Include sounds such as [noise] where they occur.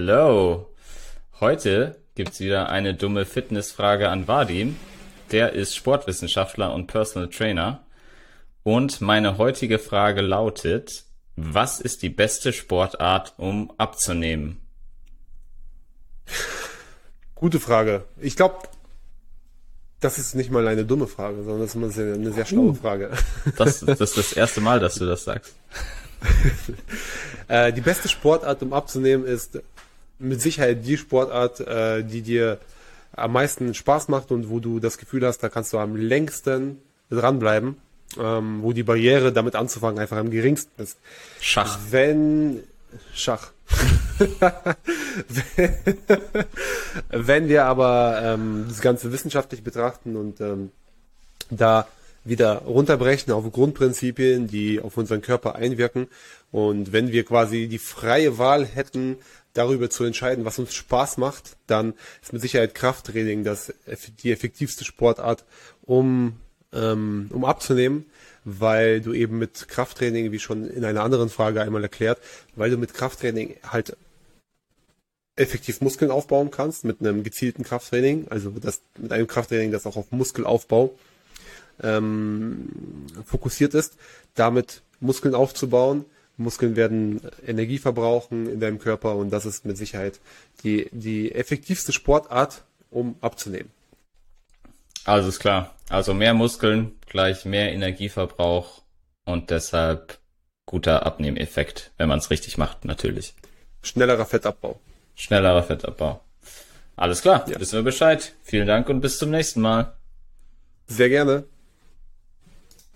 Hallo. Heute gibt's wieder eine dumme Fitnessfrage an Vadim. Der ist Sportwissenschaftler und Personal Trainer. Und meine heutige Frage lautet, was ist die beste Sportart, um abzunehmen? Gute Frage. Ich glaube, das ist nicht mal eine dumme Frage, sondern das ist eine sehr schlaue uh, Frage. [laughs] [laughs] Das, das ist das erste Mal, dass du das sagst. [laughs] äh, die beste Sportart, um abzunehmen, ist mit Sicherheit die Sportart, äh, die dir am meisten Spaß macht und wo du das Gefühl hast, da kannst du am längsten dranbleiben, ähm, wo die Barriere damit anzufangen einfach am geringsten ist. Schach. Wenn Schach. [laughs] Wenn wir aber ähm, das Ganze wissenschaftlich betrachten und ähm, da wieder runterbrechen auf Grundprinzipien, die auf unseren Körper einwirken. Und wenn wir quasi die freie Wahl hätten, darüber zu entscheiden, was uns Spaß macht, dann ist mit Sicherheit Krafttraining das die effektivste Sportart, um ähm, um abzunehmen, weil du eben mit Krafttraining, wie schon in einer anderen Frage einmal erklärt, weil du mit Krafttraining halt effektiv Muskeln aufbauen kannst mit einem gezielten Krafttraining, also das mit einem Krafttraining, das auch auf Muskelaufbau ähm, fokussiert ist, damit Muskeln aufzubauen. Muskeln werden Energie verbrauchen in deinem Körper und das ist mit Sicherheit die, die effektivste Sportart, um abzunehmen. Also ist klar. Also mehr Muskeln gleich mehr Energieverbrauch und deshalb guter Abnehmeffekt, wenn man es richtig macht, natürlich. Schnellerer Fettabbau. Schnellerer Fettabbau. Alles klar, ja. wissen wir Bescheid. Vielen Dank und bis zum nächsten Mal. Sehr gerne.